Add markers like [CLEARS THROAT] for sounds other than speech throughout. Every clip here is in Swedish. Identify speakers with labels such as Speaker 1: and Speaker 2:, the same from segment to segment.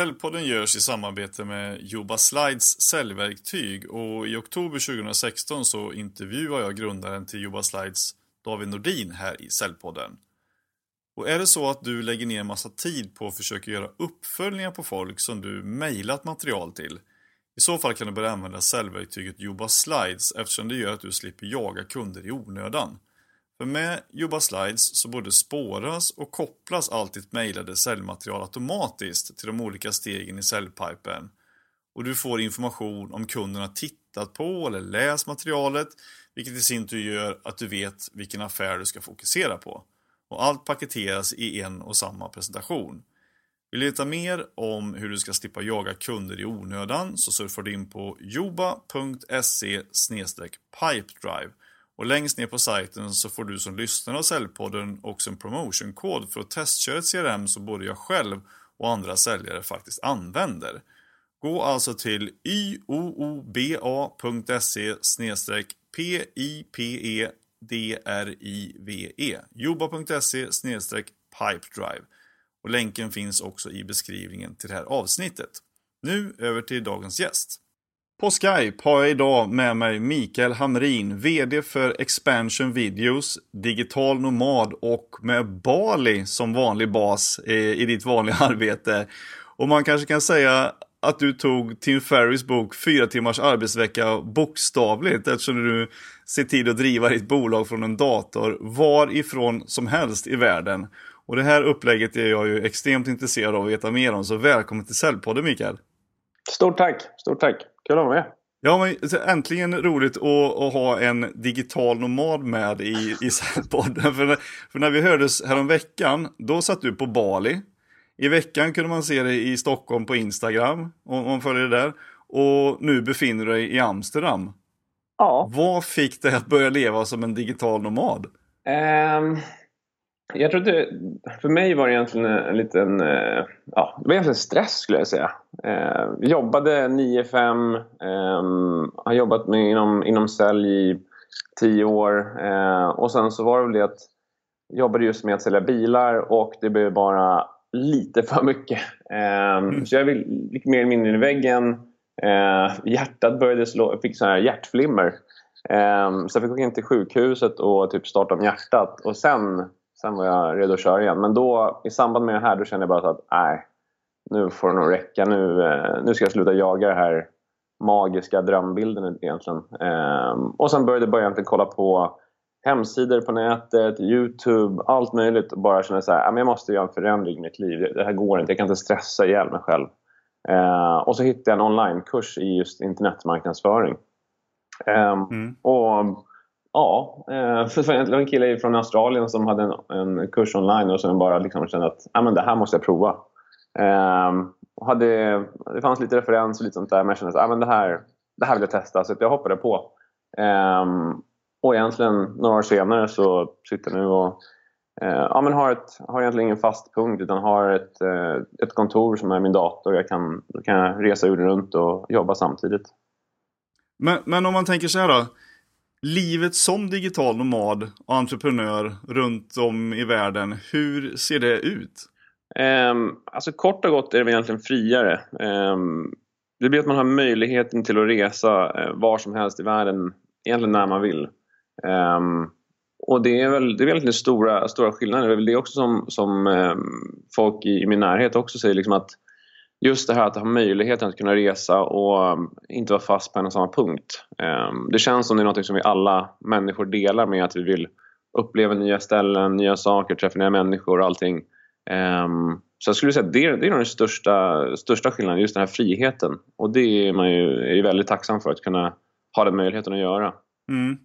Speaker 1: Säljpodden görs i samarbete med Juba Slides säljverktyg och i oktober 2016 så intervjuar jag grundaren till Juba Slides, David Nordin, här i Säljpodden. Och är det så att du lägger ner massa tid på att försöka göra uppföljningar på folk som du mejlat material till, i så fall kan du börja använda säljverktyget Juba Slides eftersom det gör att du slipper jaga kunder i onödan. För med Juba Slides så både spåras och kopplas allt ditt mejlade säljmaterial automatiskt till de olika stegen i säljpipen. Och du får information om kunden har tittat på eller läst materialet, vilket i sin tur gör att du vet vilken affär du ska fokusera på. Och allt paketeras i en och samma presentation. Vill du veta mer om hur du ska slippa jaga kunder i onödan så surfar du in på joba.se pipedrive och längst ner på sajten så får du som lyssnare av Säljpodden också en promotionkod för att testköra ett CRM som både jag själv och andra säljare faktiskt använder. Gå alltså till yooba.se pipedrive joba.se pipedrive och länken finns också i beskrivningen till det här avsnittet. Nu över till dagens gäst. På Skype har jag idag med mig Mikael Hamrin, VD för Expansion Videos, digital nomad och med Bali som vanlig bas eh, i ditt vanliga [LAUGHS] arbete. Och man kanske kan säga att du tog Tim Ferrys bok Fyra timmars arbetsvecka bokstavligt eftersom du ser tid att driva ditt bolag från en dator varifrån som helst i världen. Och det här upplägget är jag ju extremt intresserad av att veta mer om, så välkommen till Säljpodden Mikael!
Speaker 2: Stort tack! Stort tack! Kul att vara med!
Speaker 1: Ja, men äntligen roligt att, att, ha en digital nomad med i, i Säljpodden. För, för när vi hördes häromveckan, då satt du på Bali. I veckan kunde man se dig i Stockholm på Instagram, om man följer det där. Och nu befinner du dig i Amsterdam.
Speaker 2: Ja.
Speaker 1: Vad fick dig att börja leva som en digital nomad?
Speaker 2: Um, jag tror det, för mig var det egentligen en liten, eh, ja, det var egentligen stress skulle jag säga. Eh, jobbade 9-5, eh, har jobbat med inom, inom sälj i 10 år och sen så var det väl det att jag jobbade just med att sälja bilar och det blev bara lite för mycket. Mm. Så jag gick mer eller mindre in i väggen. Hjärtat började slå, jag fick så här hjärtflimmer. så jag fick åka in till sjukhuset och typ starta om hjärtat och sen Sen var jag redo att köra igen. Men då, i samband med det här, då kände jag bara att nej, nu får det nog räcka. Nu, eh, nu ska jag sluta jaga den här magiska drömbilden egentligen. Ehm, och sen började jag egentligen kolla på hemsidor på nätet, Youtube, allt möjligt och bara känna så här, jag måste göra en förändring i mitt liv. Det här går inte, jag kan inte stressa ihjäl mig själv. Ehm, och så hittade jag en onlinekurs i just internetmarknadsföring. Ehm, mm. Och Ja, eh, det var en kille från Australien som hade en, en kurs online och som bara liksom kände att ah, men det här måste jag prova. Eh, hade, det fanns lite referenser och lite sånt där men jag kände att ah, men det, här, det här vill jag testa så jag hoppade på. Eh, och egentligen några år senare så sitter jag nu och eh, ja, men har, ett, har egentligen ingen fast punkt utan har ett, eh, ett kontor som är min dator. Jag kan, kan jag resa runt och jobba samtidigt.
Speaker 1: Men, men om man tänker så här då livet som digital nomad och entreprenör runt om i världen, hur ser det ut?
Speaker 2: Um, alltså kort och gott är det egentligen friare. Um, det blir att man har möjligheten till att resa uh, var som helst i världen, egentligen när man vill. Um, och det är väl, det är väl den stora, stora skillnaden. Det är väl det också som, som folk i, i, min närhet också säger, liksom att just det här att ha möjligheten att kunna resa och um, inte vara fast på en och samma punkt. Um, det känns som det är något som vi alla människor delar med att vi vill uppleva nya ställen, nya saker, träffa nya människor och allting. Um, så jag skulle säga att det, är nog den största, största skillnaden, just den här friheten. Och det är man ju är väldigt tacksam för att kunna ha den möjligheten att göra.
Speaker 1: Mm.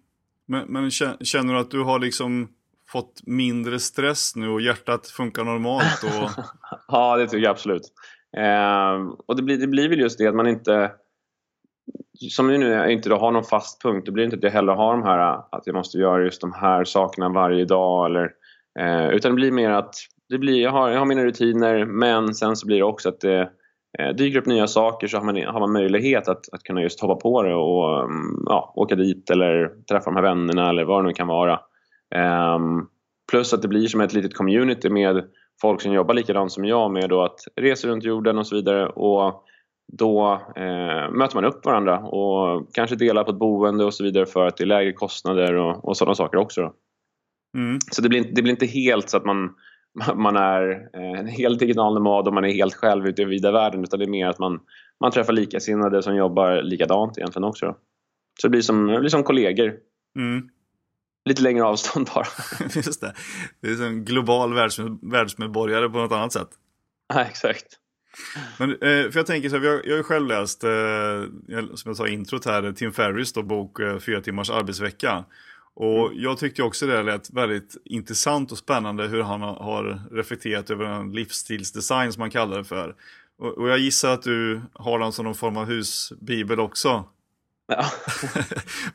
Speaker 1: Men, men känner du att du har liksom fått mindre stress nu och hjärtat funkar normalt? Och... [LAUGHS]
Speaker 2: ja, det tycker jag absolut. Eh, och det blir, det blir väl just det att man inte som nu jag inte då har någon fast punkt, det blir inte att jag heller har de här att jag måste göra just de här sakerna varje dag eller, eh, utan det blir mer att det blir, jag, har, jag har mina rutiner men sen så blir det också att det eh, dyker upp nya saker så har man, har man möjlighet att, att kunna just hoppa på det och mm, ja, åka dit eller träffa de här vännerna eller vad det nu kan vara. Eh, plus att det blir som ett litet community med folk som jobbar likadant som jag med då att resa runt jorden och så vidare. Och då eh, möter man upp varandra och kanske delar på ett boende och så vidare för att det är lägre kostnader och, och sådana saker också. Mm. Så det blir, det blir inte helt så att man, [LAUGHS] man är eh, en helt digital nomad och man är helt själv ute i vida världen utan det är mer att man, man träffar likasinnade som jobbar likadant egentligen också. Så det blir som, det blir som kollegor. Mm. Lite längre avstånd bara. [LAUGHS]
Speaker 1: Just det. Det är som en global världsmedborgare på något annat sätt.
Speaker 2: Ja, exakt.
Speaker 1: Men, eh, för jag tänker så här, jag, jag har själv läst, eh, som jag sa i introt här, Tim Ferris då, bok eh, Fyra timmars arbetsvecka. Och mm. jag tyckte också det lät väldigt intressant och spännande hur han har reflekterat över en livsstilsdesign som man kallar det för. Och, och jag gissar att du har den som någon form av husbibel också.
Speaker 2: Ja.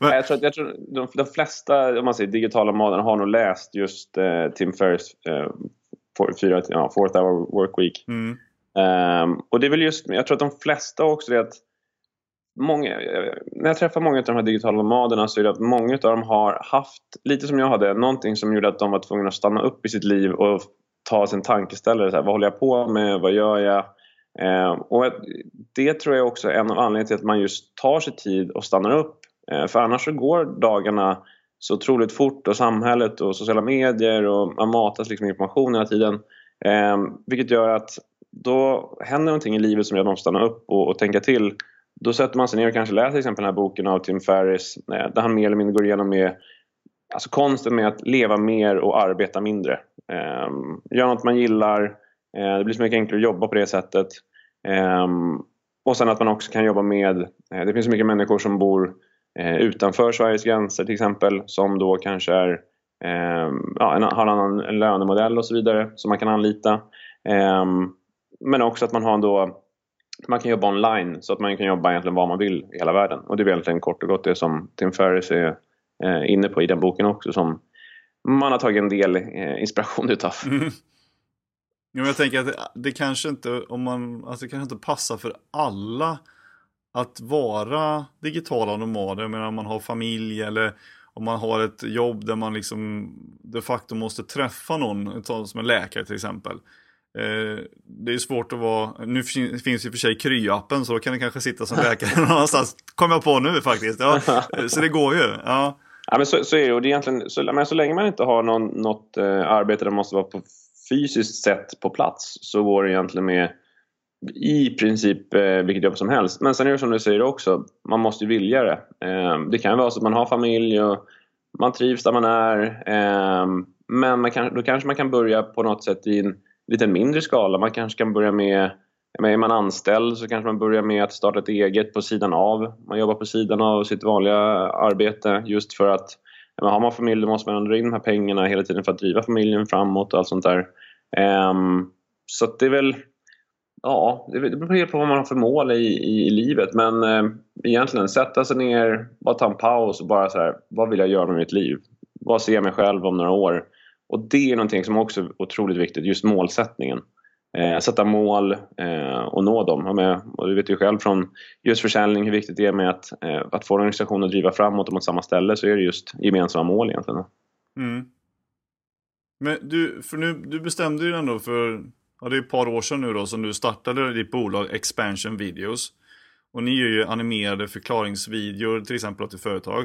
Speaker 2: [LAUGHS] jag tror att jag tror de, de flesta om man säger, digitala modellerna har nog läst just eh, Tim Ferris eh, for, fyra, ja, Fourth Hour Work Week. Mm. Um, och det är väl just, jag tror att de flesta också det att många, när jag träffar många av de här digitala nomaderna så är det att många av dem har haft, lite som jag hade, någonting som gjorde att de var tvungna att stanna upp i sitt liv och ta sin tankeställare. Så här, vad håller jag på med? Vad gör jag? Ehm, och det tror jag också är en av anledningarna till att man just tar sig tid och stannar upp. Ehm, för annars så går dagarna så otroligt fort och samhället och sociala medier och man matas liksom information hela tiden. Ehm, vilket gör att då händer någonting i livet som gör att man stannar upp och, och tänka till. Då sätter man sig ner och kanske läser till exempel den här boken av Tim Ferris eh, där han mer eller mindre går igenom med alltså konsten med att leva mer och arbeta mindre. Eh, gör något man gillar, Eh, det blir så mycket enklare att jobba på det sättet. Eh, och sen att man också kan jobba med, eh, det finns så mycket människor som bor eh, utanför Sveriges gränser till exempel som då kanske är, ehm, ja, en, har en annan lönemodell och så vidare som man kan anlita. Ehm, men också att man har då man kan jobba online så att man kan jobba egentligen var man vill i hela världen. Och det är egentligen kort och gott det som Tim Ferris är eh, inne på i den boken också som man har tagit en del eh, inspiration utav. Mm.
Speaker 1: Ja, jag tänker att det, kanske inte, om man, alltså det kanske inte passar för alla att vara digitala nomader. Men om man har familj eller om man har ett jobb där man liksom de facto måste träffa någon, som en läkare till exempel. Eh, det är svårt att vara, nu finns ju för sig Kry-appen så då kan det kanske sitta som [LAUGHS] läkare någonstans. Kommer jag på nu faktiskt. Ja, [LAUGHS] så det går ju. Ja.
Speaker 2: Ja, men så, så är det. Och det är egentligen, så, men så länge man inte har någon, något eh, arbete där man måste vara på fysiskt sett på plats så går det egentligen med i princip eh, vilket jobb som helst. Men sen är det som du säger också, man måste ju vilja det. Eh, det kan vara så att man har familj och man trivs där man är. Eh, men man kan, då kanske man kan börja på något sätt i en lite mindre skala. Man kanske kan börja med, är man anställd så kanske man börjar med att starta ett eget på sidan av. Man jobbar på sidan av sitt vanliga arbete just för att har man familj då måste man dra in de här pengarna hela tiden för att driva familjen framåt och allt sånt där. Um, så det är väl Ja, det beror helt på vad man har för mål i, i, i livet. Men eh, egentligen sätta sig ner, bara ta en paus och bara så här, vad vill jag göra med mitt liv? Vad ser jag mig själv om några år? Och det är någonting som också är otroligt viktigt, just målsättningen. Eh, sätta mål eh, och nå dem. Med, och du vet ju själv från just försäljning hur viktigt det är med att, eh, att få en organisation att driva framåt och mot samma ställe så är det just gemensamma mål egentligen. Mm.
Speaker 1: Men du, för nu, du bestämde ju ändå för, ja det är ett par år sedan nu då som du startade ditt bolag Expansion Videos. Och ni gör ju animerade förklaringsvideor till exempel till företag.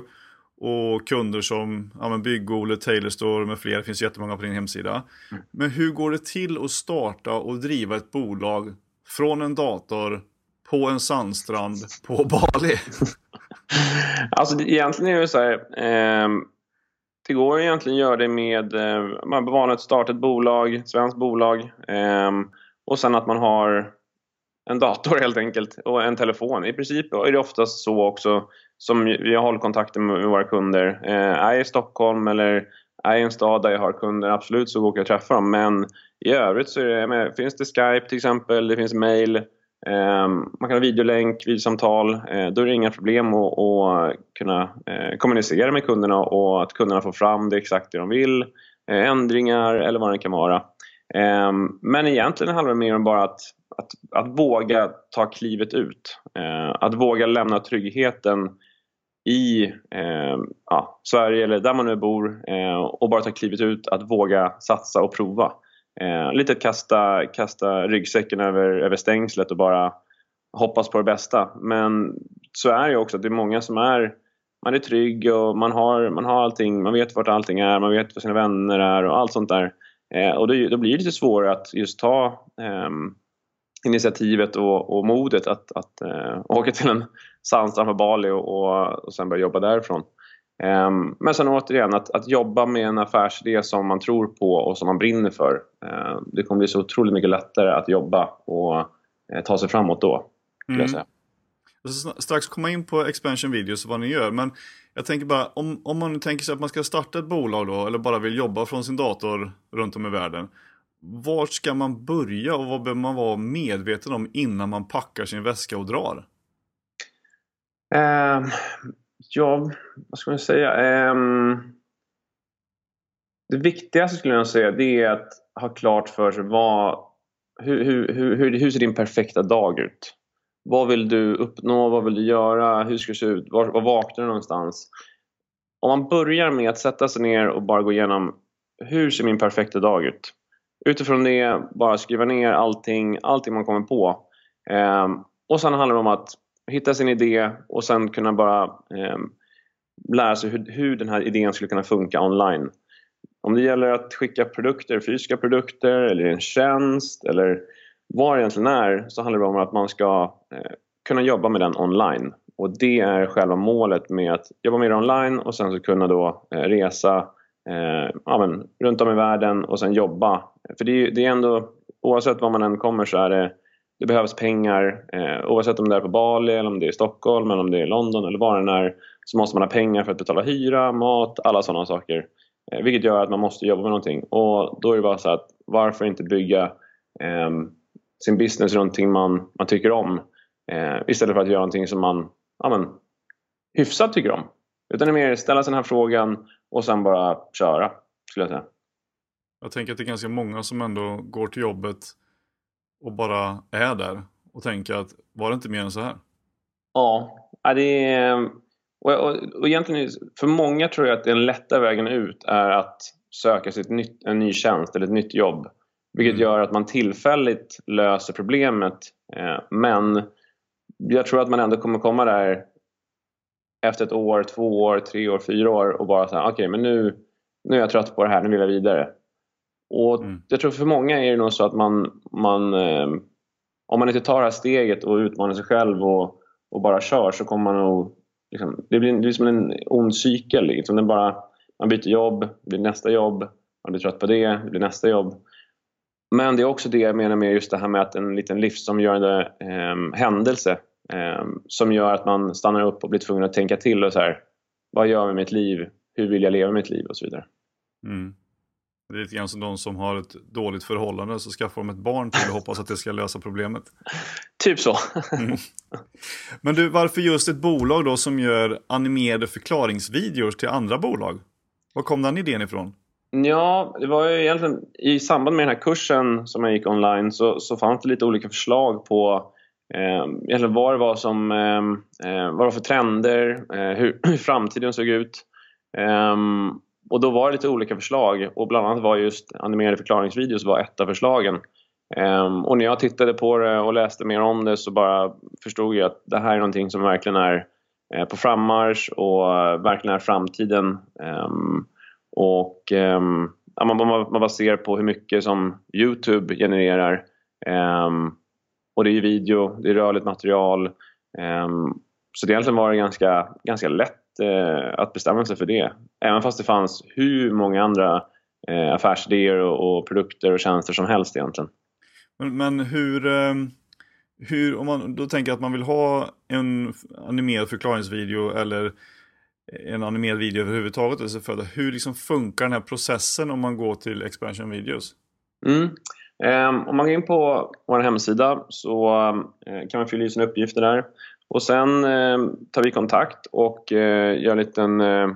Speaker 1: Och kunder som ja, Bygg-Ole, Taylor Store med flera, det finns jättemånga på din hemsida. Mm. Men hur går det till att starta och driva ett bolag från en dator på en sandstrand på Bali? [LAUGHS]
Speaker 2: alltså egentligen är det så här. Eh, det går egentligen att göra det med, eh, man starta ett bolag, ett svenskt bolag. Eh, och sen att man har en dator helt enkelt och en telefon. I princip är det oftast så också som vi håller kontakten med våra kunder. Eh, är jag i Stockholm eller är jag i en stad där jag har kunder, absolut så åker jag och träffar dem. Men i övrigt så det, finns det Skype till exempel, det finns mail, eh, man kan ha videolänk, videosamtal. Eh, då är det inga problem att, att kunna eh, kommunicera med kunderna och att kunderna får fram det exakt det de vill, eh, ändringar eller vad det kan vara. Ehm, men egentligen handlar det mer om bara att, att, att våga ta klivet ut. Ehm, att våga lämna tryggheten i eh, ja, Sverige eller där man nu bor eh, och bara ta klivet ut att våga satsa och prova. eh, lite kasta, kasta ryggsäcken över, över stängslet och bara hoppas på det bästa. Men så är det också att det är många som är man är trygg och man har, man har allting, man vet vart allting är, man vet var sina vänner är och allt sånt där. Eh, och då, då, blir det lite svårare att just ta eh, initiativet och, och modet att, att eh, åka till en sandstrand på Bali och, och, och sen börja jobba därifrån. Um, men sen återigen, att, att jobba med en affärsidé som man tror på och som man brinner för. Uh, det kommer bli så otroligt mycket lättare att jobba och uh, ta sig framåt då. Mm. Jag säga
Speaker 1: strax komma in på expansion videos och vad ni gör. Men jag tänker bara, om, om man tänker sig att man ska starta ett bolag då, eller bara vill jobba från sin dator runt om i världen. Vart ska man börja och vad behöver man vara medveten om innan man packar sin väska och drar?
Speaker 2: Um, ja, vad ska man säga? Um, det viktigaste skulle jag säga det är att ha klart för sig vad, hur, hur, hur, hur ser din perfekta dag ut? Vad vill du uppnå? Vad vill du göra? Hur ska det se ut? Var, var vaknar du någonstans? Om man börjar med att sätta sig ner och bara gå igenom hur ser min perfekta dag ut? Utifrån det bara skriva ner allting, allting man kommer på. Eh, och sen handlar det om att hitta sin idé och sen kunna bara eh, lära sig hur, hur den här idén skulle kunna funka online. Om det gäller att skicka produkter, fysiska produkter eller en tjänst eller vad det egentligen är så handlar det om att man ska eh, kunna jobba med den online. Och det är själva målet med att jobba med det online och sen så kunna då eh, resa eh, ja, men, runt om i världen och sen jobba. För det är, det är ändå, oavsett var man än kommer så är det det behövs pengar eh, oavsett om det är på Bali, eller om det är i Stockholm, eller om det är i London eller var det är så måste man ha pengar för att betala hyra, mat, alla sådana saker. Eh, vilket gör att man måste jobba med någonting. Och då är det bara så att varför inte bygga eh, sin business runt någonting man, man tycker om eh, istället för att göra någonting som man ja, men, hyfsat tycker om. Utan det är mer ställa sig den här frågan och sen bara köra, skulle jag säga.
Speaker 1: Jag tänker att det är ganska många som ändå går till jobbet och bara är där och tänker att var det inte mer än så här?
Speaker 2: Ja, det är... Och, och, och egentligen för många tror jag att den lätta vägen ut är att söka sig nytt, en ny tjänst eller ett nytt jobb. Vilket mm. gör att man tillfälligt löser problemet. Eh, men jag tror att man ändå kommer komma där efter ett år, två år, tre år, fyra år och bara säga okej okay, men nu, nu är jag trött på det här, nu vill jag vidare. Och mm. Jag tror för många är det nog så att man, man eh, om man inte tar det här steget och utmanar sig själv och, och bara kör så kommer man nog liksom, det, blir, det blir som en ond cykel. Liksom. Den bara, man byter jobb, det blir nästa jobb, man blir trött på det, det blir nästa jobb. Men det är också det jag menar med just det här med att en liten livsomgörande eh, händelse eh, som gör att man stannar upp och blir tvungen att tänka till och så här, vad gör jag med mitt liv? Hur vill jag leva mitt liv? Och så vidare. Mm.
Speaker 1: Det är lite grann som de som har ett dåligt förhållande så skaffar de ett barn till och hoppas att det ska lösa problemet. [LAUGHS]
Speaker 2: Typ så.
Speaker 1: mm. Men du, varför just ett bolag då som gör animerade förklaringsvideos till andra bolag? Var kom den idén ifrån?
Speaker 2: Ja, det var ju egentligen i samband med den här kursen som jag gick online så, så fanns det lite olika förslag på eh, vad det var som, ehm, eh, vad det var för trender, eh, hur, [CLEARS THROAT] hur framtiden såg ut. Eh, och då var det lite olika förslag och bland annat var just animerade förklaringsvideos var ett av förslagen. Ehm, och när jag tittade på det och läste mer om det så bara förstod jag att det här är någonting som verkligen är eh, på frammarsch och eh, verkligen är framtiden. Ehm, och eh, man, man, man bara ser på hur mycket som Youtube genererar. Ehm, och det är video, det är rörligt material. Ehm, så det egentligen var det ganska, ganska lätt eh, att bestämma sig för det. Även fast det fanns hur många andra eh, affärsidéer och, och, produkter och tjänster som helst egentligen.
Speaker 1: Men, men hur, ehm, hur, om man då tänker att man vill ha en animerad förklaringsvideo eller en animerad video överhuvudtaget, alltså för hur liksom funkar den här processen om man går till expansion videos?
Speaker 2: Mm. Ehm, om man går in på vår hemsida så eh, kan man fylla i sina uppgifter där. Och sen eh, tar vi kontakt och eh, gör en liten eh,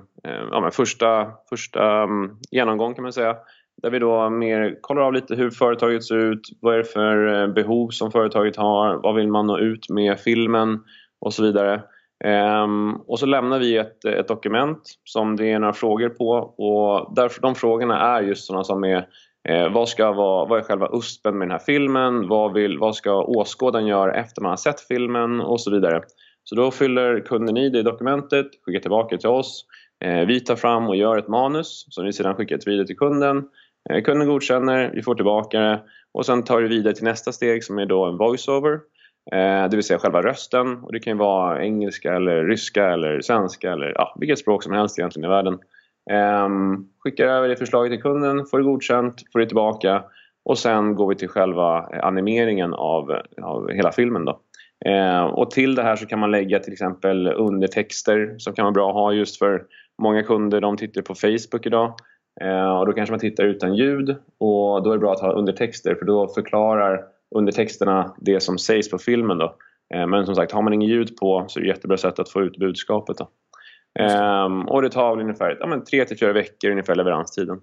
Speaker 2: ja, första, första um, genomgång kan man säga. Där vi då mer kollar av lite hur företaget ser ut, vad är det för behov som företaget har, vad vill man nå ut med filmen och så vidare. Um, och så lämnar vi ett, ett dokument som det är några frågor på och därför de frågorna är just sådana som är Eh, vad, ska vara, vad är själva USPen med den här filmen? Vad, vill, vad ska åskådaren göra efter man har sett filmen? Och så vidare. Så då fyller kunden i det dokumentet, skickar tillbaka till oss. Eh, vi tar fram och gör ett manus som vi sedan skickar vidare till kunden. Eh, kunden godkänner, vi får tillbaka det och sen tar vi vidare till nästa steg som är då en voiceover. Eh, det vill säga själva rösten. Och det kan vara engelska eller ryska eller svenska eller ja, vilket språk som helst egentligen i världen. Ehm, skickar över det förslaget till kunden, får det godkänt, får det tillbaka och sen går vi till själva eh, animeringen av, av hela filmen. Då. Ehm, och till det här så kan man lägga till exempel undertexter som kan vara bra att ha just för många kunder de tittar på Facebook idag. Ehm, och då kanske man tittar utan ljud och då är det bra att ha undertexter för då förklarar undertexterna det som sägs på filmen. Då. Uh, men som sagt, har man inget ljud på så är det ett jättebra sätt att få ut budskapet. Då. Um, och det tar väl ungefär ja, 3-4 veckor ungefär leveranstiden.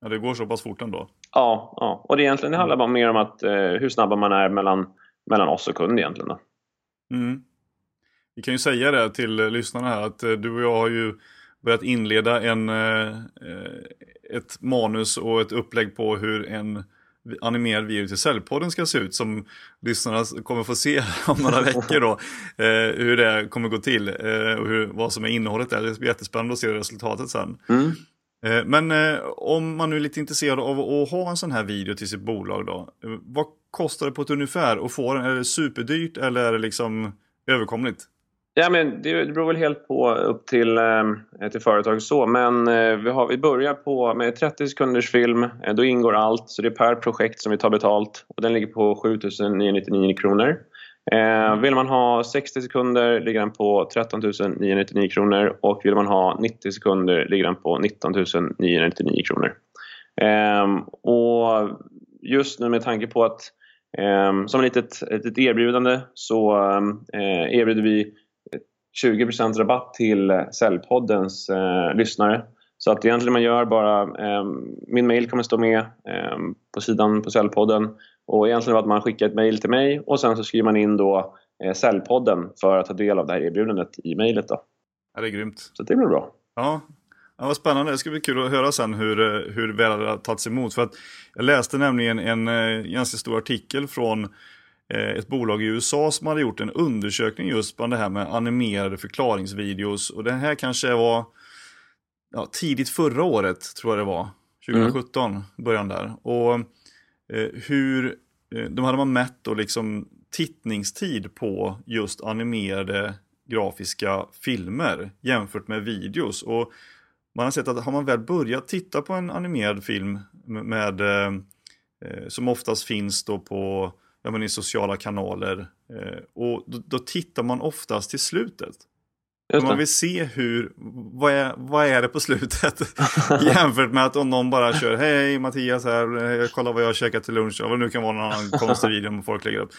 Speaker 1: Ja, det går så pass fort ändå?
Speaker 2: Ja, ja. och det, egentligen, det handlar bara mer om att, uh, hur snabba man är mellan, mellan oss och kund egentligen. Då.
Speaker 1: Mm. Vi kan ju säga det till lyssnarna här att uh, du och jag har ju börjat inleda en, uh, ett manus och ett upplägg på hur en animerad video till Säljpodden ska se ut som lyssnarna kommer få se [LAUGHS] om några veckor då. Eh, hur det kommer gå till eh, och hur, vad som är innehållet där. Det blir jättespännande att se resultatet sen. Mm. Eh, men eh, om man nu är lite intresserad av att ha en sån här video till sitt bolag då. Vad kostar det på ett ungefär att få den? Är det superdyrt eller är det liksom överkomligt?
Speaker 2: Ja, men det beror väl helt på upp till, ehm, till företaget så. Men eh, vi, har, vi börjar på med 30 sekunders film. Eh, då ingår allt, så det är per projekt som vi tar betalt. Och den ligger på 7999 kronor. Eh, vill man ha 60 sekunder ligger den på 13 999 kronor och vill man ha 90 sekunder ligger den på 19 999 kronor. Eh, och just nu med tanke på att eh, som ett litet, ett erbjudande så ehm, eh, erbjuder vi 20% rabatt till Säljpoddens eh, lyssnare. Så att egentligen man gör bara, eh, min mail kommer stå med eh, på sidan på Säljpodden och egentligen att man skickar ett mail till mig och sen så skriver man in då eh, Säljpodden för att ta del av det här erbjudandet i mejlet. Då.
Speaker 1: Ja, det är grymt.
Speaker 2: Så det blir bra.
Speaker 1: Ja, Ja, vad spännande. Det ska bli kul att höra sen hur, eh, hur väl det har tagits emot. För att jag läste nämligen en eh, ganska stor artikel från Eh, Eh, ett bolag i USA som hade gjort en undersökning just på det här med animerade förklaringsvideos. Och det här kanske var ja, tidigt förra året, tror jag det var. 2017, mm. början där. Och eh, hur, eh, de hade man mätt då liksom tittningstid på just animerade grafiska filmer jämfört med videos. Och man har sett att har man väl börjat titta på en animerad film med, med eh, som oftast finns då på ja, men i sociala kanaler. Eh, och då, då, tittar man oftast till slutet. Man vill se hur, vad är, vad är det på slutet? [LAUGHS] Jämfört med att om någon bara kör, hej Mattias här, kolla vad jag har käkat till lunch, det nu kan vara någon annan [LAUGHS] konstig video om folk lägger upp.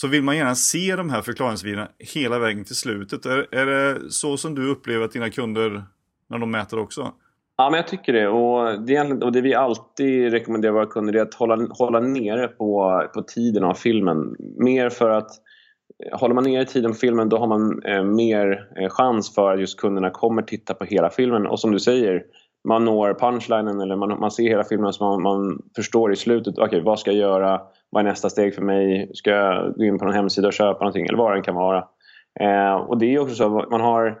Speaker 1: Så vill man gärna se de här förklaringsvideorna hela vägen till slutet. Är, är det så som du upplever att dina kunder, när de mäter också?
Speaker 2: Ja, men jag tycker det. Och det, och det vi alltid rekommenderar våra kunder är att hålla, hålla nere på, på tiden av filmen. Mer för att eh, håller man nere tiden på filmen då har man eh, mer eh, chans för att just kunderna kommer titta på hela filmen. Och som du säger, man når punchlinen eller man, man ser hela filmen så man, man förstår i slutet, okej okay, vad ska jag göra? Vad är nästa steg för mig? Ska jag gå in på någon hemsida och köpa någonting? Eller vad det kan vara. Eh, och det är också så att man har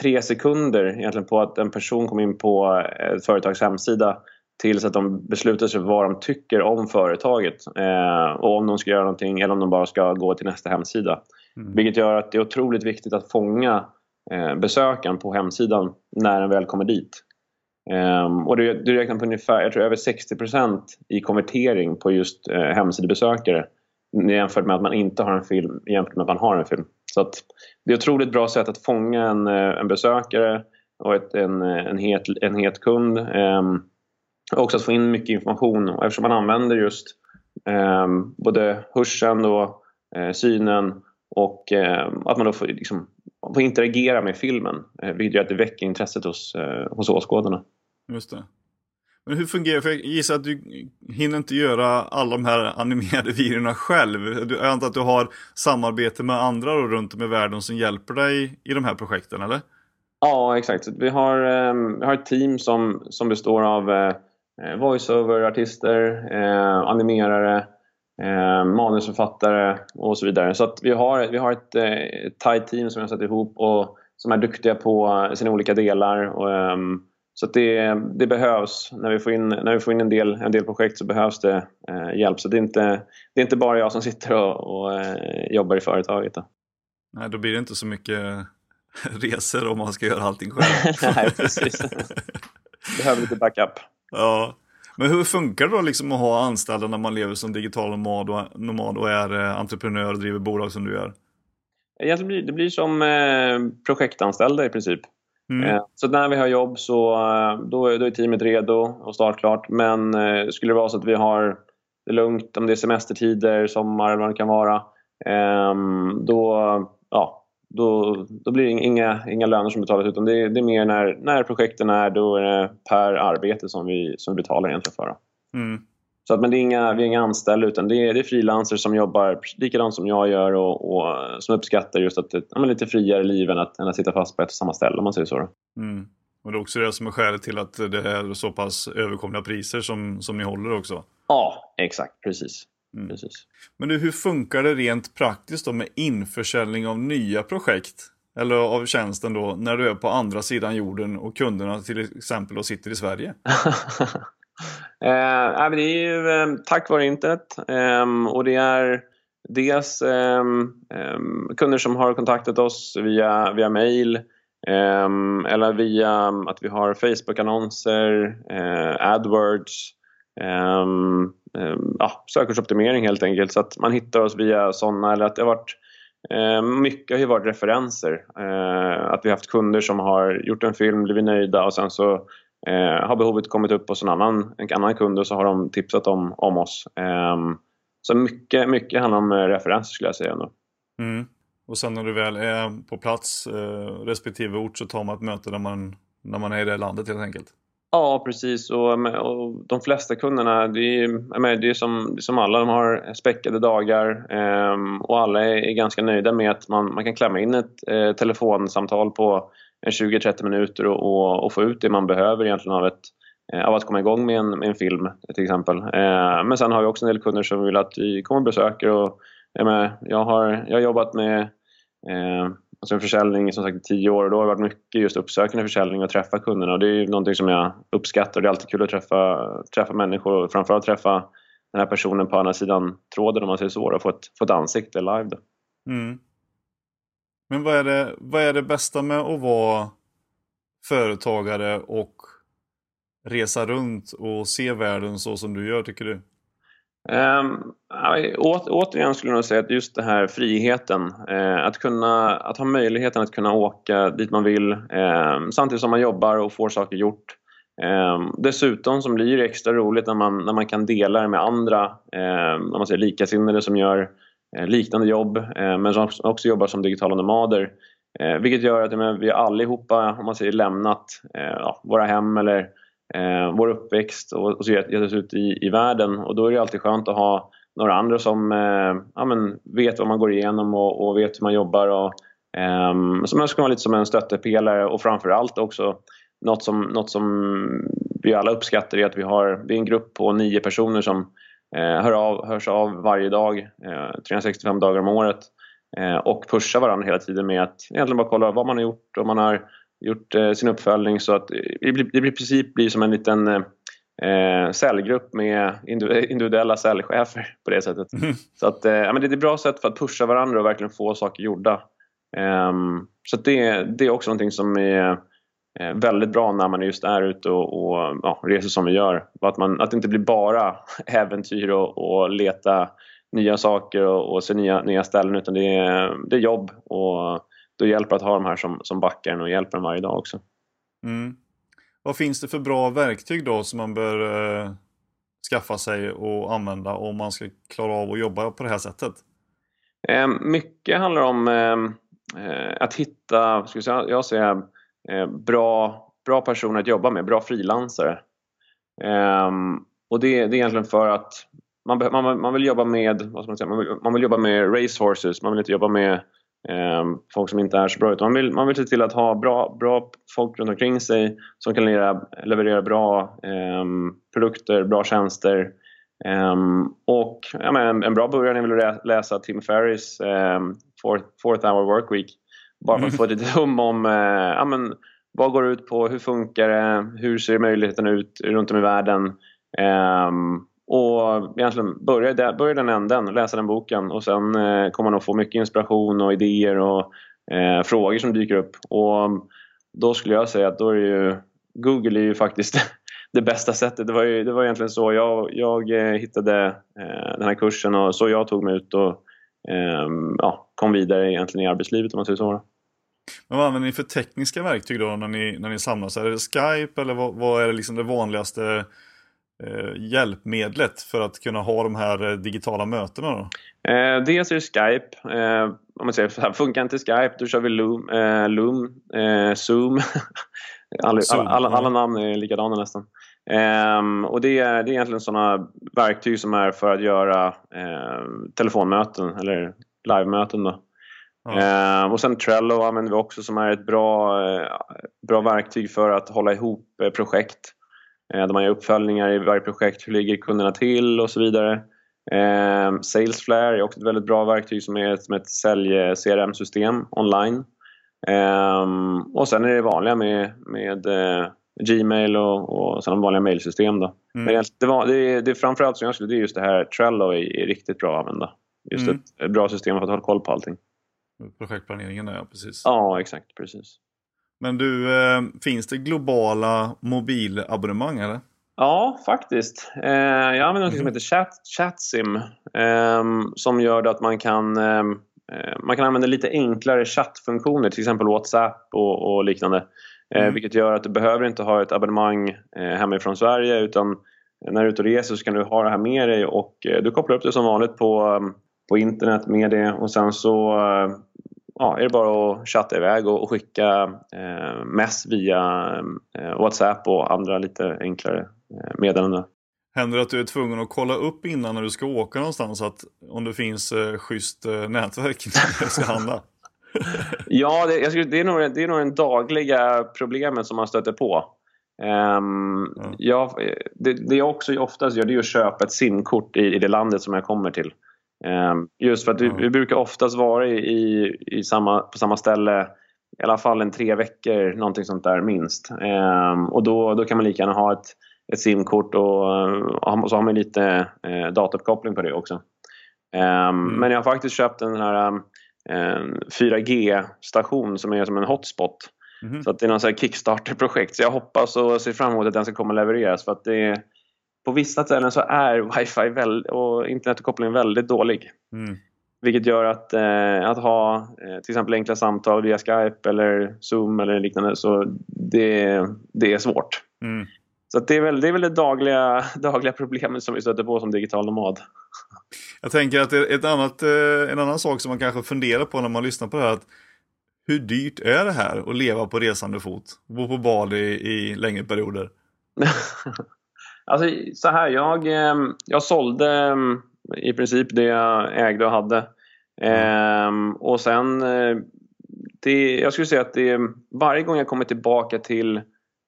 Speaker 2: tre sekunder egentligen på att en person kommer in på ett företags hemsida tills att de beslutar sig för vad de tycker om företaget eh, och om de ska göra någonting eller om de bara ska gå till nästa hemsida. Mm. Vilket gör att det är otroligt viktigt att fånga eh, besökaren på hemsidan när den väl kommer dit. Um, och du, du räknar på ungefär, jag tror över 60% i konvertering på just eh, hemsidebesökare jämfört med att man inte har en film jämfört med att man har en film. Så att det är ett otroligt bra sätt att fånga en, eh, en besökare och ett, en, eh, en, het, en het kund. Ehm, också att få in mycket information och eftersom man använder just ehm, både hörseln, då, eh, synen och eh, att man då får, liksom, får interagera med filmen eh, vilket gör att det väcker intresset hos, eh, hos åskådarna.
Speaker 1: Just det. Men hur fungerar det? För jag gissar att du hinner inte göra alla de här animerade [LAUGHS] videorna själv. Jag antar att du har samarbete med andra runt om i världen som hjälper dig i de här projekten, eller?
Speaker 2: Ja, exakt. Vi har, ehm, vi har ett team som, som består av eh, voiceover-artister, eh, animerare, eh, manusförfattare och så vidare. Så att vi har, vi har ett, eh, tight team som vi har satt ihop och som är duktiga på sina olika delar. Och, um, så det, det, behövs. När vi får in, när vi får in en, del, en del projekt så behövs det eh, hjälp. Så det är, inte, det är inte bara jag som sitter och, och eh, jobbar i företaget. Då.
Speaker 1: Nej, då blir det inte så mycket resor om man ska göra allting själv. [LAUGHS]
Speaker 2: Nej, precis. Behöver lite backup.
Speaker 1: Ja. Men hur funkar det då liksom att ha anställda när man lever som digital nomad och, nomad och är eh, entreprenör och driver bolag som du gör?
Speaker 2: Egentligen blir, det blir som eh, projektanställda i princip. Mm. Eh, så när vi har jobb så eh, då, då är teamet redo och startklart. Men eh, skulle det vara så att vi har det lugnt, om det är semestertider, sommar eller vad det kan vara, ehm, då, ja, då, då blir det inga, inga löner som betalas utan det, det är mer när, när projekten är, då är det per arbete som vi, som vi betalar egentligen för. Mm. Så att, men det är inga, vi är inga anställda utan det är, det är frilansers som jobbar likadant som jag gör och, och som uppskattar just att ja, lite friare liv än att, än att sitta fast på ett och samma ställe om man säger så.
Speaker 1: Mm. Och det är också det som är skälet till att det är så pass överkomliga priser som, som ni håller också.
Speaker 2: Ja, exakt. Precis. Mm. Precis.
Speaker 1: Men du, hur funkar det rent praktiskt då med införsäljning av nya projekt? Eller av tjänsten då, när du är på andra sidan jorden och kunderna till exempel då sitter i Sverige? [LAUGHS]
Speaker 2: eh, det är ju eh, tack vare internet eh, och det är dels eh, kunder som har kontaktat oss via, via mail ehm, eller via ehm, att vi har Facebook-annonser, eh, AdWords, ja, sökordsoptimering helt enkelt så att man hittar oss via sådana eller att det har varit mycket har ju varit referenser. Eh, att vi har haft kunder som har gjort en film, blivit nöjda och sen så Eh, har behovet kommit upp hos en annan, en annan kund och så har de tipsat om, om oss. Eh, så mycket, mycket handlar om referenser skulle jag säga. Ändå.
Speaker 1: Mm. Och sen när du väl är på plats eh, respektive ort så tar man ett möte när man, när man är i det landet helt enkelt?
Speaker 2: Ja, precis. Och, och de flesta kunderna, det är, det är, som, det är som alla, de har späckade dagar eh, och alla är, är, ganska nöjda med att man, man kan klämma in ett eh, telefonsamtal på 20-30 minuter och, och, och, få ut det man behöver egentligen av, ett, eh, av att komma igång med en, med en film till exempel. Eh, men sen har vi också en del kunder som vill att vi kommer och besöker och jag, med, jag, har, jag har jobbat med eh, alltså en försäljning som sagt i tio år och då har det varit mycket just uppsökande försäljning och träffa kunderna och det är ju någonting som jag uppskattar. Det är alltid kul att träffa, träffa människor och framförallt träffa den här personen på andra sidan tråden om man säger så och få ett, få ett ansikte live. Då. Mm.
Speaker 1: Men vad är, det, vad är det bästa med att vara företagare och resa runt och se världen så som du gör, tycker du?
Speaker 2: Ehm, um, å, återigen skulle jag nog säga att just det här friheten, eh, att, kunna, att ha möjligheten att kunna åka dit man vill eh, samtidigt som man jobbar och får saker gjort. Eh, dessutom så blir det extra roligt när man, när man kan dela det med andra, eh, när man ser likasinnade som gör Eh, liknande jobb eh, men som också jobbar som digitala nomader. Eh, vilket gör att vi allihopa, om man säger lämnat ja, våra hem eller eh, vår uppväxt och, och så gett oss ut i, i världen och då är det alltid skönt att ha några andra som eh, ja, men vet vad man går igenom och, och vet hur man jobbar och eh, som ska vara lite som en stöttepelare och framförallt också något som, något som vi alla uppskattar är att vi har, vi är en grupp på nio personer som hör av, hörs av varje dag, 365 eh, dagar om året eh, och pushar varandra hela tiden med att egentligen bara kolla vad man har gjort och man har gjort sin uppföljning så att det blir, i princip blir som en liten eh, cellgrupp med individuella cellchefer på det sättet. Mm. Så att, eh, ja, men det är ett bra sätt för att pusha varandra och verkligen få saker gjorda. Um, så det, det är också någonting som är Eh, väldigt bra när man just är ute och, och ja, reser som vi gör. Att, man, att det inte blir bara [LAUGHS] äventyr och, och leta nya saker och, och se nya, nya ställen utan det är, det är jobb och då hjälper att ha de här som, som backar en och hjälper en varje dag också.
Speaker 1: Mm. Vad finns det för bra verktyg då som man bör eh, skaffa sig och använda om man ska klara av att jobba på det här sättet?
Speaker 2: Eh, mycket handlar om eh, eh att hitta, ska jag säga, jag säger Eh, Eh, bra, bra personer att jobba med, bra frilansare. Ehm, och det, det är egentligen för att man, man, man vill jobba med, vad ska man, säga, man, vill, man vill jobba med racehorses, man vill inte jobba med eh, folk som inte är så bra ut. Man vill, man vill se till att ha bra, bra folk runt omkring sig som kan leverera, leverera bra eh, produkter, bra tjänster. Um, och ja, men en bra början är väl att läsa Tim Ferris um, ehm, fourth, fourth Hour Work Week. Bara för att få lite hum om uh, ja, men, vad går det ut på, hur funkar det, hur ser möjligheten ut runt om i världen. Um, och egentligen börja, där, börja den änden, läsa den boken och sen uh, kommer man att få mycket inspiration och idéer och uh, frågor som dyker upp. Och då skulle jag säga att då är ju, Google är ju faktiskt [LAUGHS] det bästa sättet. Det var, ju, det var egentligen så jag, jag eh, hittade eh, den här kursen och så jag tog mig ut och eh, ja, kom vidare egentligen i arbetslivet om man säger så.
Speaker 1: Men vad använder ni för tekniska verktyg då när ni, när ni samlas? Är det Skype eller vad, vad är det, liksom det vanligaste eh, hjälpmedlet för att kunna ha de här eh, digitala mötena? Då?
Speaker 2: Eh, dels är det Skype. Eh, om man säger så här, funkar inte Skype då kör vi Loom, eh, Loom [LAUGHS] Zoom. alla, alla, alla, namn är likadana nästan. Um, och det är, det är egentligen sådana verktyg som är för att göra uh, telefonmöten eller livemöten. Då. Ja. Uh, och sen Trello använder vi också som är ett bra, uh, bra verktyg för att hålla ihop uh, projekt. Uh, där man gör uppföljningar i varje projekt, hur ligger kunderna till och så vidare. Uh, Salesflare är också ett väldigt bra verktyg som är som ett sälj-CRM-system online. Um, och sen är det vanliga med, med Gmail och, och sådana vanliga mailsystem. Då. Mm. Men det, var, det, det framförallt som jag skulle, det är just det här Trello är, är riktigt bra att använda. Just mm. ett, bra system för att hålla koll på allting.
Speaker 1: Projektplaneringen ja, precis.
Speaker 2: Ja, exakt, precis.
Speaker 1: Men du, eh, finns det globala mobilabonnemang eller?
Speaker 2: Ja, faktiskt. Eh, jag använder något mm. som heter Chat, ChatSim eh, som gör att man kan ehm, eh, man kan använda lite enklare chattfunktioner, till exempel WhatsApp och, och liknande. Eh, mm. Vilket gör att du behöver inte ha ett abonnemang eh, hemifrån Sverige utan när du är ute och reser så kan du ha det här med dig och du kopplar upp det som vanligt på, på internet med det och sen så ja, är det bara att chatta iväg och, och skicka eh, mess via eh, WhatsApp och andra lite enklare eh, meddelanden.
Speaker 1: Händer det att du är tvungen att kolla upp innan när du ska åka någonstans att om det finns eh, schysst eh, nätverk [LAUGHS] när du ska handla? [LAUGHS]
Speaker 2: ja, det, jag skulle, det, är nog, det är nog den dagliga problemet som man stöter på. Um, mm. jag, det, det, jag också oftast gör det är att köpa ett simkort i, i det landet som jag kommer till. Um, just för att vi, vi, brukar oftast vara i, i samma, på samma ställe i alla fall en tre veckor, någonting sånt där minst. Um, och då, då kan man lika gärna ha ett, ett simkort och, och så har man lite uh, datauppkoppling på det också. Mm. Men jag har faktiskt köpt här en 4G-station som är som en hotspot. Mm. Så att det är någon Kickstarter-projekt. Så jag hoppas och ser fram emot att den ska komma levereras. För att det är, på vissa ställen så är wifi väl, och internetuppkopplingen väldigt dålig. Mm. Vilket gör att, eh, att ha eh, till exempel enkla samtal via Skype eller Zoom eller liknande så det, det är svårt. Mm. Så det, är väl, det är väl det dagliga, [LAUGHS] dagliga problemet som vi stöter på som digital nomad.
Speaker 1: Jag tänker att ett annat, eh, en annan sak som man kanske funderar på när man lyssnar på det här. Att hur dyrt är det här att leva på resande fot? Bo på Bali i längre perioder? [LAUGHS]
Speaker 2: alltså så här, jag, ehm, jag sålde ehm, i princip det jag ägde och hade. Mm. och sen, eh, det, jag skulle säga att det, varje gång jag kommer tillbaka till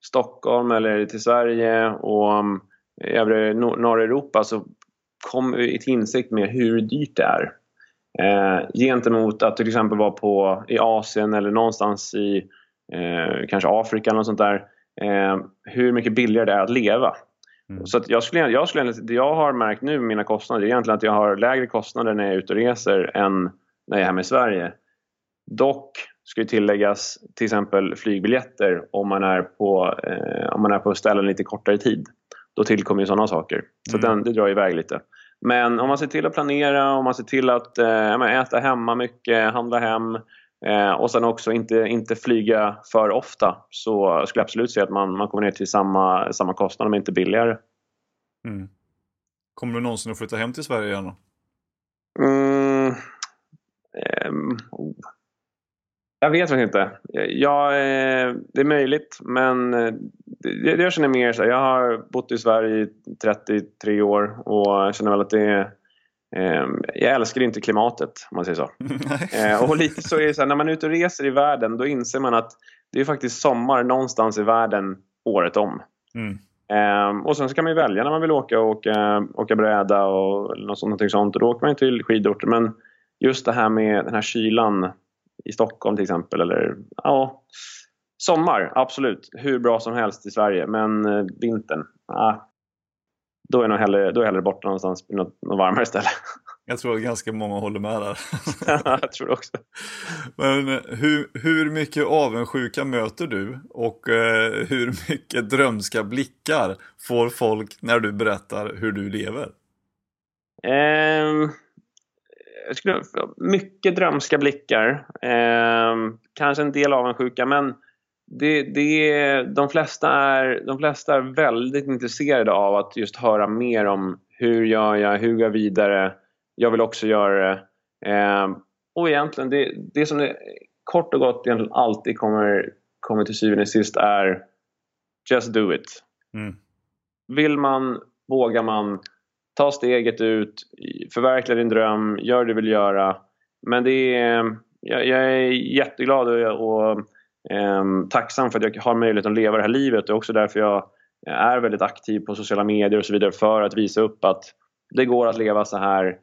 Speaker 2: Stockholm eller till Sverige och övre norra Europa så kom vi till insikt med hur dyrt det är. Eh, gentemot att till exempel vara på, i Asien eller någonstans i eh, kanske Afrika eller något sånt där. Eh, hur mycket billigare det är att leva. Mm. Så jag, skulle, jag, skulle, det jag har märkt nu med mina kostnader är egentligen att jag har lägre kostnader när jag är ute och reser än när jag är hemma i Sverige. Dock ska tilläggas till exempel flygbiljetter om man är på, eh, om man är på ställen lite kortare tid. Då tillkommer ju sådana saker. Så mm. den, det drar iväg lite. Men om man ser till att planera, om man ser till att eh, äta hemma mycket, handla hem eh, och sen också inte, inte flyga för ofta så skulle jag absolut säga att man, man kommer ner till samma, samma kostnad men inte billigare.
Speaker 1: Mm. Kommer du någonsin att flytta hem till Sverige igen då?
Speaker 2: Mm, um, oh. Jag vet faktiskt inte. Jag, eh, det är möjligt men eh, det, jag känner mer så här, Jag har bott i Sverige i 33 år och känner väl att det är jag älskar inte klimatet om man säger så. [LAUGHS] Eh, och lite så är det så här, när man är ute och reser i världen då inser man att det är faktiskt sommar någonstans i världen året om.
Speaker 1: Mm.
Speaker 2: Um, och sen så kan man välja när man vill åka och åka, åka bräda och något sånt, någonting sånt. Och då åker man till skidorter. Men just det här med den här kylan i Stockholm till exempel. Eller, ja, sommar, absolut. Hur bra som helst i Sverige. Men uh, vintern, ah, då är jag nog hellre, då är hellre borta någonstans på något, något varmare ställe. [LAUGHS]
Speaker 1: Jag tror att ganska många håller med där.
Speaker 2: jag tror det också. [LAUGHS]
Speaker 1: Men hur, hur mycket avundsjuka möter du och eh, hur mycket drömska blickar får folk när du berättar hur du lever?
Speaker 2: Eh, jag skulle, mycket drömska blickar. Eh, kanske en del avundsjuka men det, det, de, flesta är, de flesta är väldigt intresserade av att just höra mer om hur gör jag, hur går jag vidare? Jag vill också göra det. Eh, och egentligen, det, det som det kort och gott egentligen alltid kommer, kommer till syvende och sist är Just do it. Mm. Vill man, vågar man, ta steget ut, förverkliga din dröm, gör det du vill göra. Men det är, jag, jag är jätteglad och, och Ehm, tacksam för att jag har möjlighet att leva det här livet. Det är också därför jag eh, är väldigt aktiv på sociala medier och så vidare för att visa upp att det går att leva så här.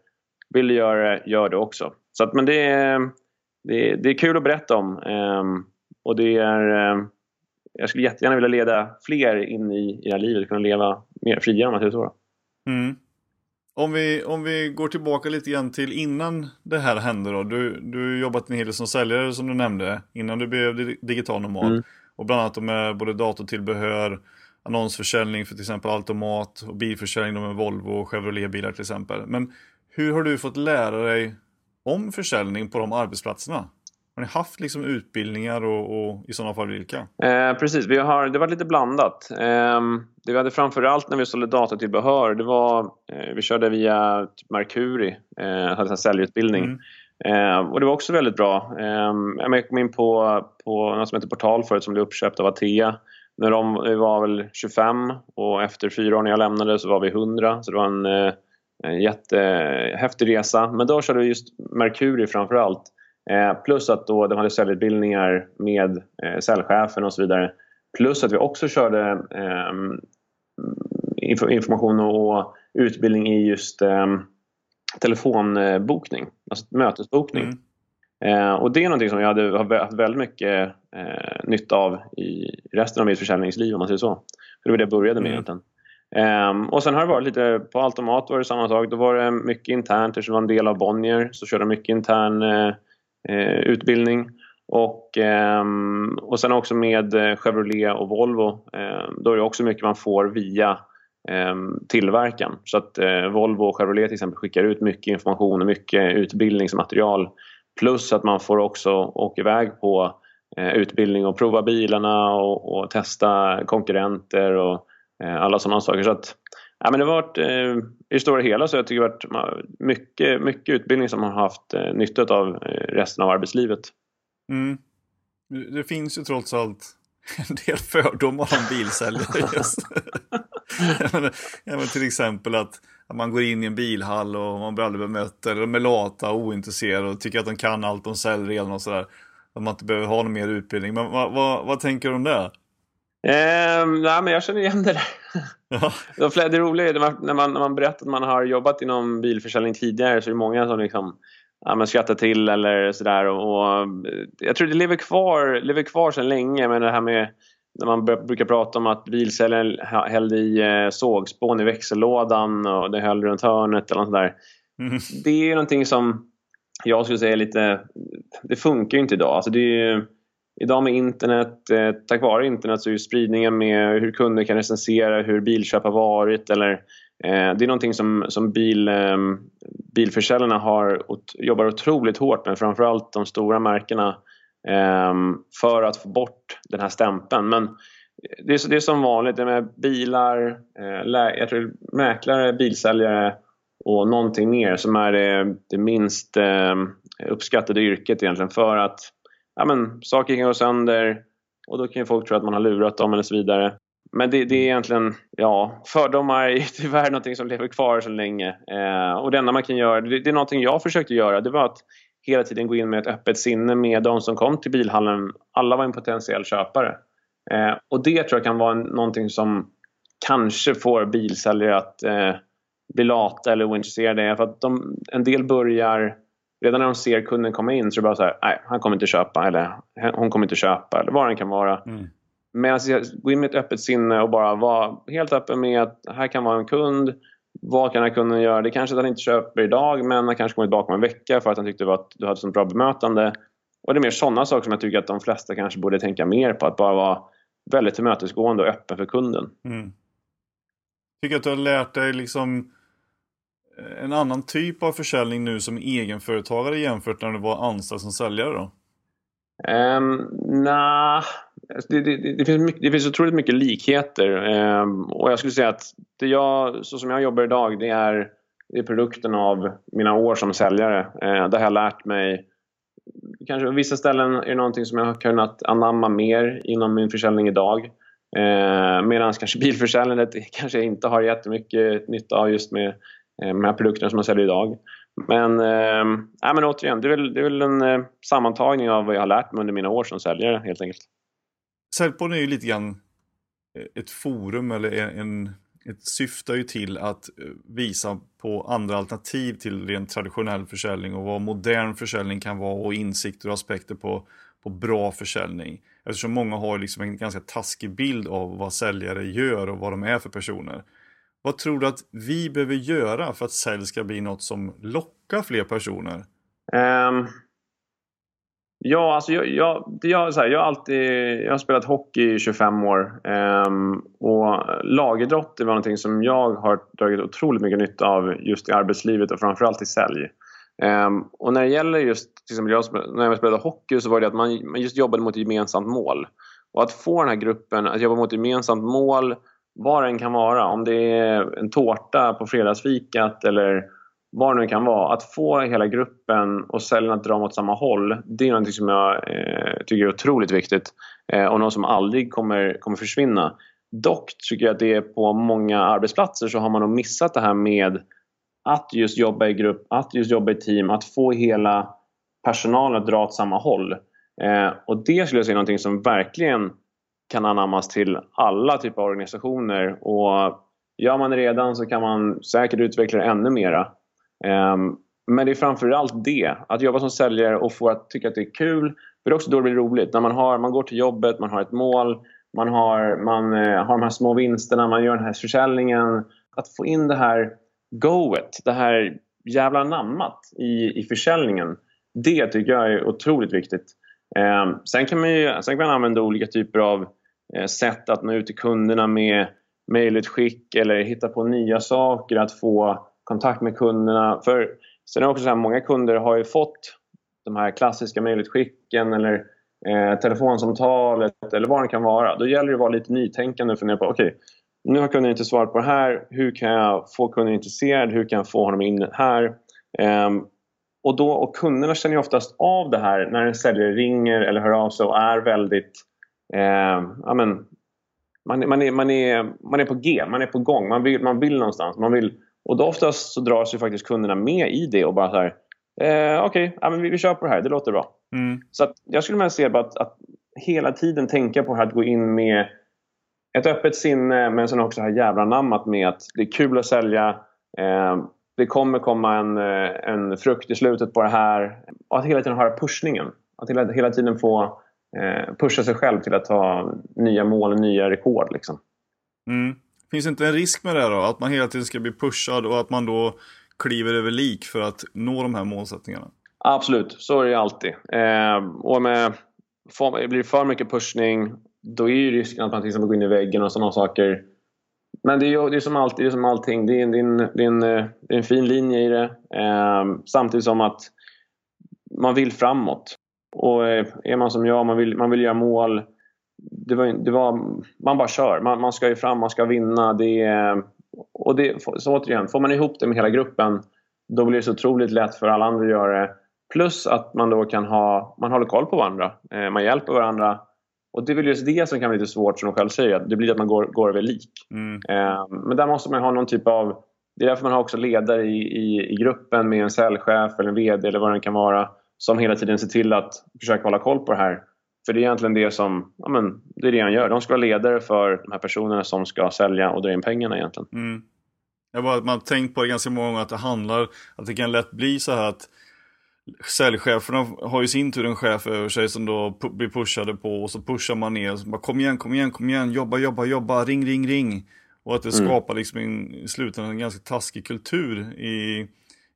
Speaker 2: Vill du göra det, gör det också. Så att, men det är, det, är, det är kul att berätta om. Ehm, och det är, ehm, jag skulle jättegärna vilja leda fler in i, i det här livet, kunna leva mer friare om man säger så.
Speaker 1: Mm. Om vi, om vi går tillbaka lite grann till innan det här hände då. Du, du jobbat en hel del som säljare som du nämnde innan du blev digital nomad. Mm. Och bland annat med både datortillbehör, annonsförsäljning för till exempel automat och bilförsäljning med Volvo och Chevrolet-bilar till exempel. Men hur har du fått lära dig om försäljning på de arbetsplatserna? Har ni haft liksom utbildningar och, och i sådana fall vilka?
Speaker 2: Eh, precis, vi har, det har varit lite blandat. Eh, det vi hade framförallt när vi sålde datatillbehör, det var eh, vi körde via typ Mercury, eh, hade en säljutbildning. Mm. Eh, och det var också väldigt bra. Eh, jag kom in på, på något som heter Portal förut som blev uppköpt av Atea. När de var väl 25 och efter fyra år när jag lämnade så var vi 100. Så det var en, eh, en jättehäftig resa. Men då körde vi just Mercury framförallt. Eh, plus att då de hade säljutbildningar med eh, säljchefen och så vidare. Plus att vi också körde eh, information och utbildning i just eh, telefonbokning, alltså mötesbokning. Mm. Eh, och det är någonting som jag hade haft väldigt mycket eh, nytta av i resten av mitt försäljningsliv om man säger så. För det var det jag började med mm. egentligen. Um, och sen har det varit lite på automat var det samma sak. Då var det mycket internt eftersom det var en del av Bonnier. Så körde jag mycket intern eh, Eh, Eh, utbildning. Och, ehm, och sen också med eh, Chevrolet och Volvo, ehm, då är det också mycket man får via tillverkan. tillverkaren. Så att eh, Volvo och Chevrolet till exempel skickar ut mycket information och mycket utbildningsmaterial. Plus att man får också åka iväg på utbildning och prova bilarna och, och testa konkurrenter och alla sådana saker. Så att Ja, men det har varit, eh, I det stora hela så jag tycker det varit mycket, mycket utbildning som har haft eh, nytta av eh, resten av arbetslivet.
Speaker 1: Mm. Det finns ju trots allt en del fördomar om bilsäljare [LAUGHS] just. ja, men till exempel att, att, man går in i en bilhall och man blir aldrig bemött eller de är lata och ointresserade och tycker att de kan allt om säljredan och sådär. Att man inte behöver ha någon mer utbildning. Men vad, vad, vad tänker du om det?
Speaker 2: Eh, nej, men jag känner igen det där. Ja. Det roliga är när man, när man berättar att man har jobbat inom bilförsäljning tidigare så är det många som liksom, ja, men skrattar till eller sådär. Och, och, jag tror det lever kvar, lever kvar sedan länge. Men det här med när man brukar prata om att bilsäljaren hällde i eh, sågspån i växellådan och det höll runt hörnet eller något där. Mm. Det är någonting som jag skulle säga lite, det funkar ju inte idag. Alltså det är, idag med internet, eh, tack vare internet så är spridningen med hur kunder kan recensera hur bilköp har varit eller eh, det är någonting som, som bil, eh, bilförsäljarna har, jobbar otroligt hårt med, framförallt de stora märkena eh, för att få bort den här stämpeln. Men det är, det är som vanligt, det med bilar, eh, jag tror mäklare, bilsäljare och någonting mer som är det, det minst eh, uppskattade yrket egentligen för att ja, men, saker kan gå sönder och då kan folk tro att man har lurat dem eller så vidare. men det, det, är egentligen, ja, fördomar är [LAUGHS] tyvärr någonting som lever kvar så länge. Eh, och det enda man kan göra, det, det är någonting jag försökte göra, det var att hela tiden gå in med ett öppet sinne med de som kom till bilhallen. Alla var en potentiell köpare. Eh, och det tror jag kan vara en, någonting som kanske får bilsäljare att eh, bli lata eller ointresserade. För att de, en del börjar, redan när de ser kunden komma in så är det bara så här, nej han kommer inte köpa eller hon kommer inte köpa eller vad det kan vara. Mm. Medan jag går in med ett öppet sinne och bara vara helt öppen med att här kan vara en kund. Vad kan den här kunden göra? Det kanske att han inte köper idag men han kanske kommer tillbaka om en vecka för att han tyckte att du hade ett så bra bemötande. Och det är mer sådana saker som jag tycker att de flesta kanske borde tänka mer på. Att bara vara väldigt tillmötesgående och öppen för kunden. Mm.
Speaker 1: Tycker att du har lärt dig liksom en annan typ av försäljning nu som egenföretagare jämfört när du var anställd som säljare då?
Speaker 2: Um, nah, det, det, det, finns mycket, det finns otroligt mycket likheter. Um, och jag skulle säga att det jag, så som jag jobbar idag, det är, det är produkten av mina år som säljare. Ehm, uh, där har jag lärt mig Kanske på vissa ställen är det någonting som jag har kunnat anamma mer inom min försäljning idag. Eh, Medan kanske bilförsäljandet [LAUGHS] kanske jag inte har jättemycket nytta av just med, med Eh, de här produkterna som man säljer idag. Men, eh, äh, men återigen, det är väl, det är väl en eh, sammantagning av vad jag har lärt mig under mina år som säljare helt enkelt.
Speaker 1: Säljpodden är ju lite grann eh, ett forum eller en, ett syftar ju till att eh, visa på andra alternativ till rent traditionell försäljning och vad modern försäljning kan vara och insikter och aspekter på, på bra försäljning. Eftersom många har liksom en ganska taskig bild av vad säljare gör och vad de är för personer. Vad tror du att vi behöver göra för att sälj ska bli något som lockar fler personer? Um,
Speaker 2: ja, alltså jag, jag, jag, så här, jag, har alltid, jag har spelat hockey i 25 år. Um, och lagidrott var någonting som jag har dragit otroligt mycket nytta av just i arbetslivet och framförallt i sälj. Um, och när det gäller just, till exempel jag, när jag spelade hockey så var det att man, man just jobbade mot ett gemensamt mål. Och att få den här gruppen att jobba mot ett gemensamt mål vad det än kan vara, om det är en tårta på fredagsfikat eller vad det nu kan vara. Att få hela gruppen och säljarna att dra mot samma håll, det är något som jag eh, tycker är otroligt viktigt eh, och något som aldrig kommer, kommer försvinna. Dock tycker jag att det är på många arbetsplatser så har man nog missat det här med att just jobba i grupp, att just jobba i team, att få hela personalen att dra åt samma håll. Eh, och det skulle jag säga är någonting som verkligen kan anammas till alla typer av organisationer. Och gör man det redan så kan man säkert utveckla det ännu mera. Ehm, men det är framförallt det, att jobba som säljare och få att tycka att det är kul. För det är också då det blir roligt. När man, har, man går till jobbet, man har ett mål, man har, man, eh, har de här små vinsterna, man gör den här försäljningen. Att få in det här goet, det här jävla namnet i, i försäljningen. Det tycker jag är otroligt viktigt. Ehm, sen, kan man ju, sen kan man använda olika typer av Eh, sätt att nå ut till kunderna med mejlutskick eller hitta på nya saker, att få kontakt med kunderna. För sen är det också så här, många kunder har ju fått de här klassiska mejlutskicken eller eh, telefonsamtalet eller vad det kan vara. Då gäller det att vara lite nytänkande och fundera på okej, okay, nu har kunden inte svarat på det här. Hur kan jag få kunden intresserad? Hur kan jag få honom in här? Um, och, då, och kunderna känner ju oftast av det här när en säljare ringer eller hör av sig och är väldigt eh, ja, men, man, man, är, man, är, man är på G, man är på gång, man vill, man vill någonstans. Man vill, och då oftast så drar sig faktiskt kunderna med i det och bara så här, eh, okej, okay, ja, vi, vi kör på det här, det låter bra. Mm. Så att, jag skulle vilja se att, att hela tiden tänka på att gå in med ett öppet sinne men sen också ha jävla namnet med att det är kul att sälja. Eh, det kommer komma en, eh, en frukt i slutet på det här. Och att hela tiden ha pushningen. Att hela, hela tiden få pusha sig själv till att ta nya mål, nya rekord. Liksom.
Speaker 1: Mm. Finns inte en risk med det då? Att man hela tiden ska bli pushad och att man då kliver över lik för att nå de här målsättningarna?
Speaker 2: Absolut, så är det alltid. Eh, och med, får, blir det för mycket pushning då är ju risken att man till exempel går in i väggen och sådana saker. Men det är, det är som alltid, det är som allting. Det är, det är, en, det är, en, det är en fin linje i det. Eh, samtidigt som att man vill framåt. Och eh, är man som jag, man vill, man vill göra mål. Det var, det var, man bara kör. Man, man ska ju fram, man ska vinna. Det, och det, så återigen, får man ihop det med hela gruppen då blir det så otroligt lätt för alla andra att göra det. Plus att man då kan ha, man håller koll på varandra. Eh, man hjälper varandra. Och det är väl just det som kan bli lite svårt, som de själv säger. Att det blir att man går, går över lik.
Speaker 1: Mm.
Speaker 2: Eh, men där måste man ha någon typ av... Det är därför man har också ledare i, i, i gruppen med en säljchef eller en VD eller vad det kan vara. Som hela tiden ser till att försöka hålla koll på det här. För det är egentligen det som ja, men, det är det han gör. De ska vara ledare för de här personerna som ska sälja och dra in pengarna egentligen.
Speaker 1: Mm. Jag bara, man har tänkt på det ganska många gånger att det handlar, att det kan lätt bli så här att säljcheferna har ju sin tur en chef över sig som då blir pushade på och så pushar man ner så bara kom igen, kom igen, kom igen, jobba, jobba, jobba, ring, ring, ring. Och att det mm. skapar liksom en, i slutändan en ganska taskig kultur i,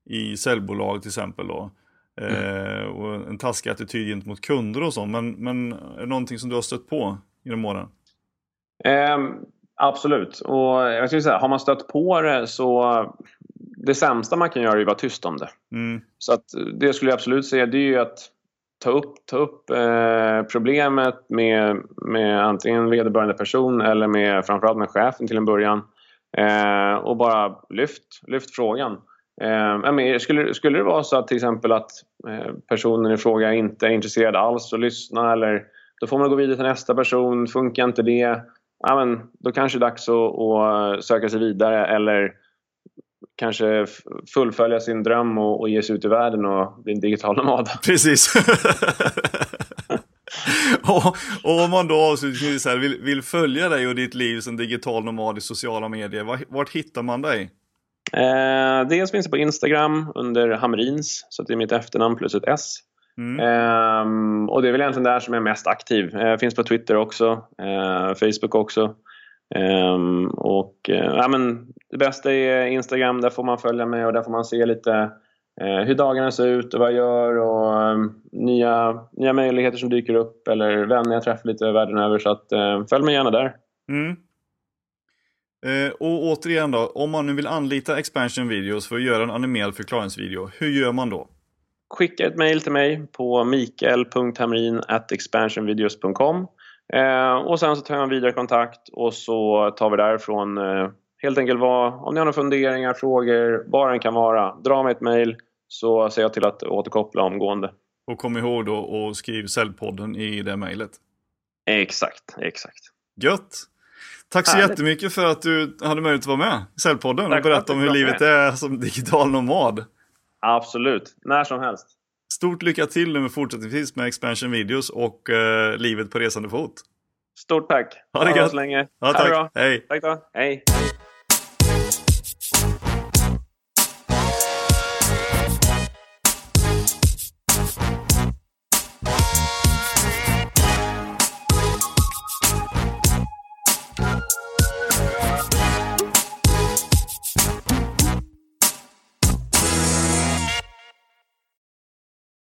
Speaker 1: i säljbolag till exempel då. Mm. Eh, och en taskig attityd gentemot kunder och så. Men, men är det någonting som du har stött på genom åren?
Speaker 2: Um, absolut. Och jag skulle säga, har man stött på det så det sämsta man kan göra är att vara tyst om det.
Speaker 1: Mm.
Speaker 2: Så att det skulle jag absolut säga det är ju att ta upp, ta upp eh, problemet med, med antingen vederbörande person eller med framförallt med chefen till en början. Eh, och bara lyft, lyft frågan. Eh, men skulle, skulle det vara så att till exempel att eh, personen i fråga inte är intresserad alls att lyssna eller då får man gå vidare till nästa person. Funkar inte det, ja, men, då kanske det är dags att, att söka sig vidare eller kanske fullfölja sin dröm och, och ge sig ut i världen och bli en digital nomad. [LAUGHS]
Speaker 1: Precis. [LAUGHS] och, och, om man då avslutningsvis vill, vill följa dig och ditt liv som digital nomad i sociala medier, vart, vart hittar man dig?
Speaker 2: Eh, dels finns det på Instagram under Hamrins, så det är mitt efternamn plus ett S. Mm. Eh, och det är väl egentligen där som jag är mest aktiv. Eh, finns på Twitter också, eh, Facebook också. Um, och uh, ja, men Det bästa är Instagram, där får man följa mig och där får man se lite uh, hur dagarna ser ut och vad jag gör och um, nya, nya möjligheter som dyker upp eller vänner jag träffar lite världen över. Så att, följ mig gärna där.
Speaker 1: Mm. Och återigen då, om man nu vill anlita Expansion Videos för att göra en animerad förklaringsvideo, hur gör man då?
Speaker 2: Skicka ett mail till mig på mikael.hamrin.expansionvideos.com Eh, och sen så tar jag en vidare kontakt och så tar vi därifrån eh, helt enkelt vad, om ni har några funderingar, frågor, vad det kan vara. Dra mig ett mail så ser jag till att återkoppla omgående.
Speaker 1: Och kom ihåg då och skriv Säljpodden i det mejlet.
Speaker 2: Exakt, exakt.
Speaker 1: Gött! Tack så Härligt. jättemycket för att du hade möjlighet att vara med i Säljpodden och berätta om hur livet är som digital nomad.
Speaker 2: Absolut, när som helst.
Speaker 1: Stort lycka till nu med fortsättningsvis med Expansion Videos och uh, livet på resande fot.
Speaker 2: Stort tack.
Speaker 1: Ha det gött.
Speaker 2: länge.
Speaker 1: Ja, tack. Hej.
Speaker 2: Tack då. Hej.